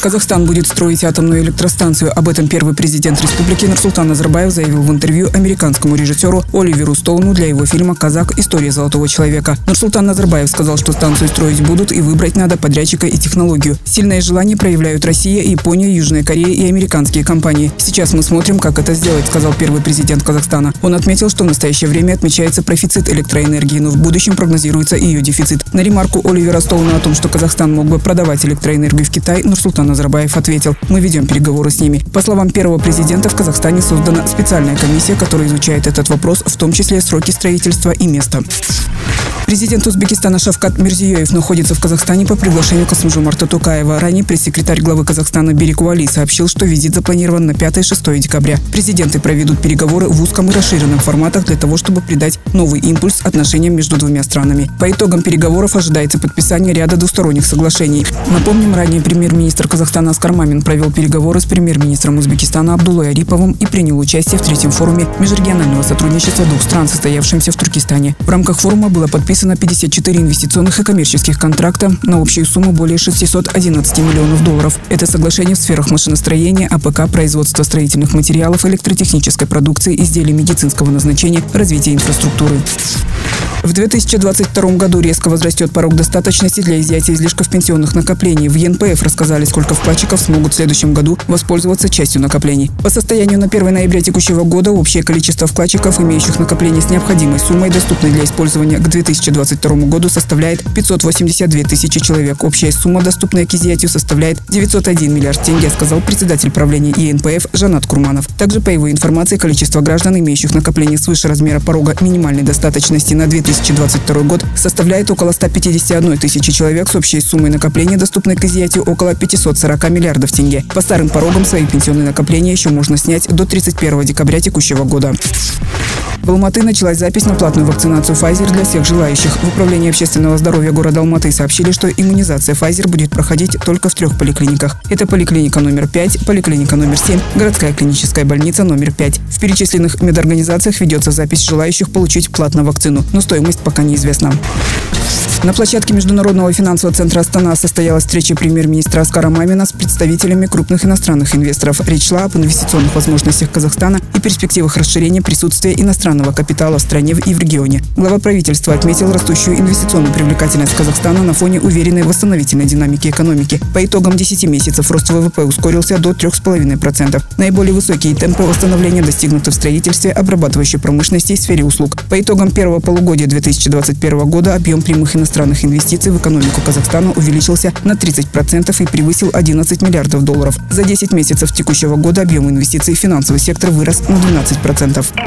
Казахстан будет строить атомную электростанцию. Об этом первый президент республики Нурсултан Назарбаев заявил в интервью американскому режиссеру Оливеру Стоуну для его фильма «Казак. История золотого человека». Нурсултан Назарбаев сказал, что станцию строить будут и выбрать надо подрядчика и технологию. Сильное желание проявляют Россия, Япония, Южная Корея и американские компании. Сейчас мы смотрим, как это сделать, сказал первый президент Казахстана. Он отметил, что в настоящее время отмечается профицит электроэнергии, но в будущем прогнозируется ее дефицит. На ремарку Оливера Стоуна о том, что Казахстан мог бы продавать электроэнергию в Китай, Нурсултан Назарбаев ответил, мы ведем переговоры с ними. По словам первого президента, в Казахстане создана специальная комиссия, которая изучает этот вопрос, в том числе сроки строительства и место. Президент Узбекистана Шавкат Мирзиёев находится в Казахстане по приглашению Касымжумарта Тукаева. Ранее пресс-секретарь главы Казахстана Берег Уали сообщил, что визит запланирован на 5-6 декабря. Президенты проведут переговоры в узком и расширенном форматах для того, чтобы придать новый импульс отношениям между двумя странами. По итогам переговоров ожидается подписание ряда двусторонних соглашений. Напомним, ранее премьер-министр Казахстана Аскар Мамин провел переговоры с премьер-министром Узбекистана Абдулой Ариповым и принял участие в третьем форуме межрегионального сотрудничества двух стран, состоявшемся в Туркестане. В рамках форума было подписано подписано 54 инвестиционных и коммерческих контракта на общую сумму более 611 миллионов долларов. Это соглашение в сферах машиностроения, АПК, производства строительных материалов, электротехнической продукции, изделий медицинского назначения, развития инфраструктуры. В 2022 году резко возрастет порог достаточности для изъятия излишков пенсионных накоплений. В ЕНПФ рассказали, сколько вкладчиков смогут в следующем году воспользоваться частью накоплений. По состоянию на 1 ноября текущего года общее количество вкладчиков, имеющих накопления с необходимой суммой, доступной для использования к 2022 году, составляет 582 тысячи человек. Общая сумма, доступная к изъятию, составляет 901 миллиард тенге, сказал председатель правления ЕНПФ Жанат Курманов. Также, по его информации, количество граждан, имеющих накопления свыше размера порога минимальной достаточности на 2000 2022 год составляет около 151 тысячи человек с общей суммой накопления, доступной к изъятию, около 540 миллиардов тенге. По старым порогам свои пенсионные накопления еще можно снять до 31 декабря текущего года. В Алматы началась запись на платную вакцинацию Pfizer для всех желающих. В Управлении общественного здоровья города Алматы сообщили, что иммунизация Pfizer будет проходить только в трех поликлиниках. Это поликлиника номер 5, поликлиника номер 7, городская клиническая больница номер 5. В перечисленных медорганизациях ведется запись желающих получить платно вакцину, но стоимость пока неизвестна. На площадке Международного финансового центра Астана состоялась встреча премьер-министра Аскара Мамина с представителями крупных иностранных инвесторов. Речь шла об инвестиционных возможностях Казахстана и перспективах расширения присутствия иностранного капитала в стране и в регионе. Глава правительства отметил растущую инвестиционную привлекательность Казахстана на фоне уверенной восстановительной динамики экономики. По итогам 10 месяцев рост ВВП ускорился до 3,5%. Наиболее высокие темпы восстановления достигнуты в строительстве, обрабатывающей промышленности и сфере услуг. По итогам первого полугодия 2021 года объем прямых иностранных инвестиций в экономику Казахстана увеличился на 30% и превысил 11 миллиардов долларов. За 10 месяцев текущего года объем инвестиций в финансовый сектор вырос на 12%.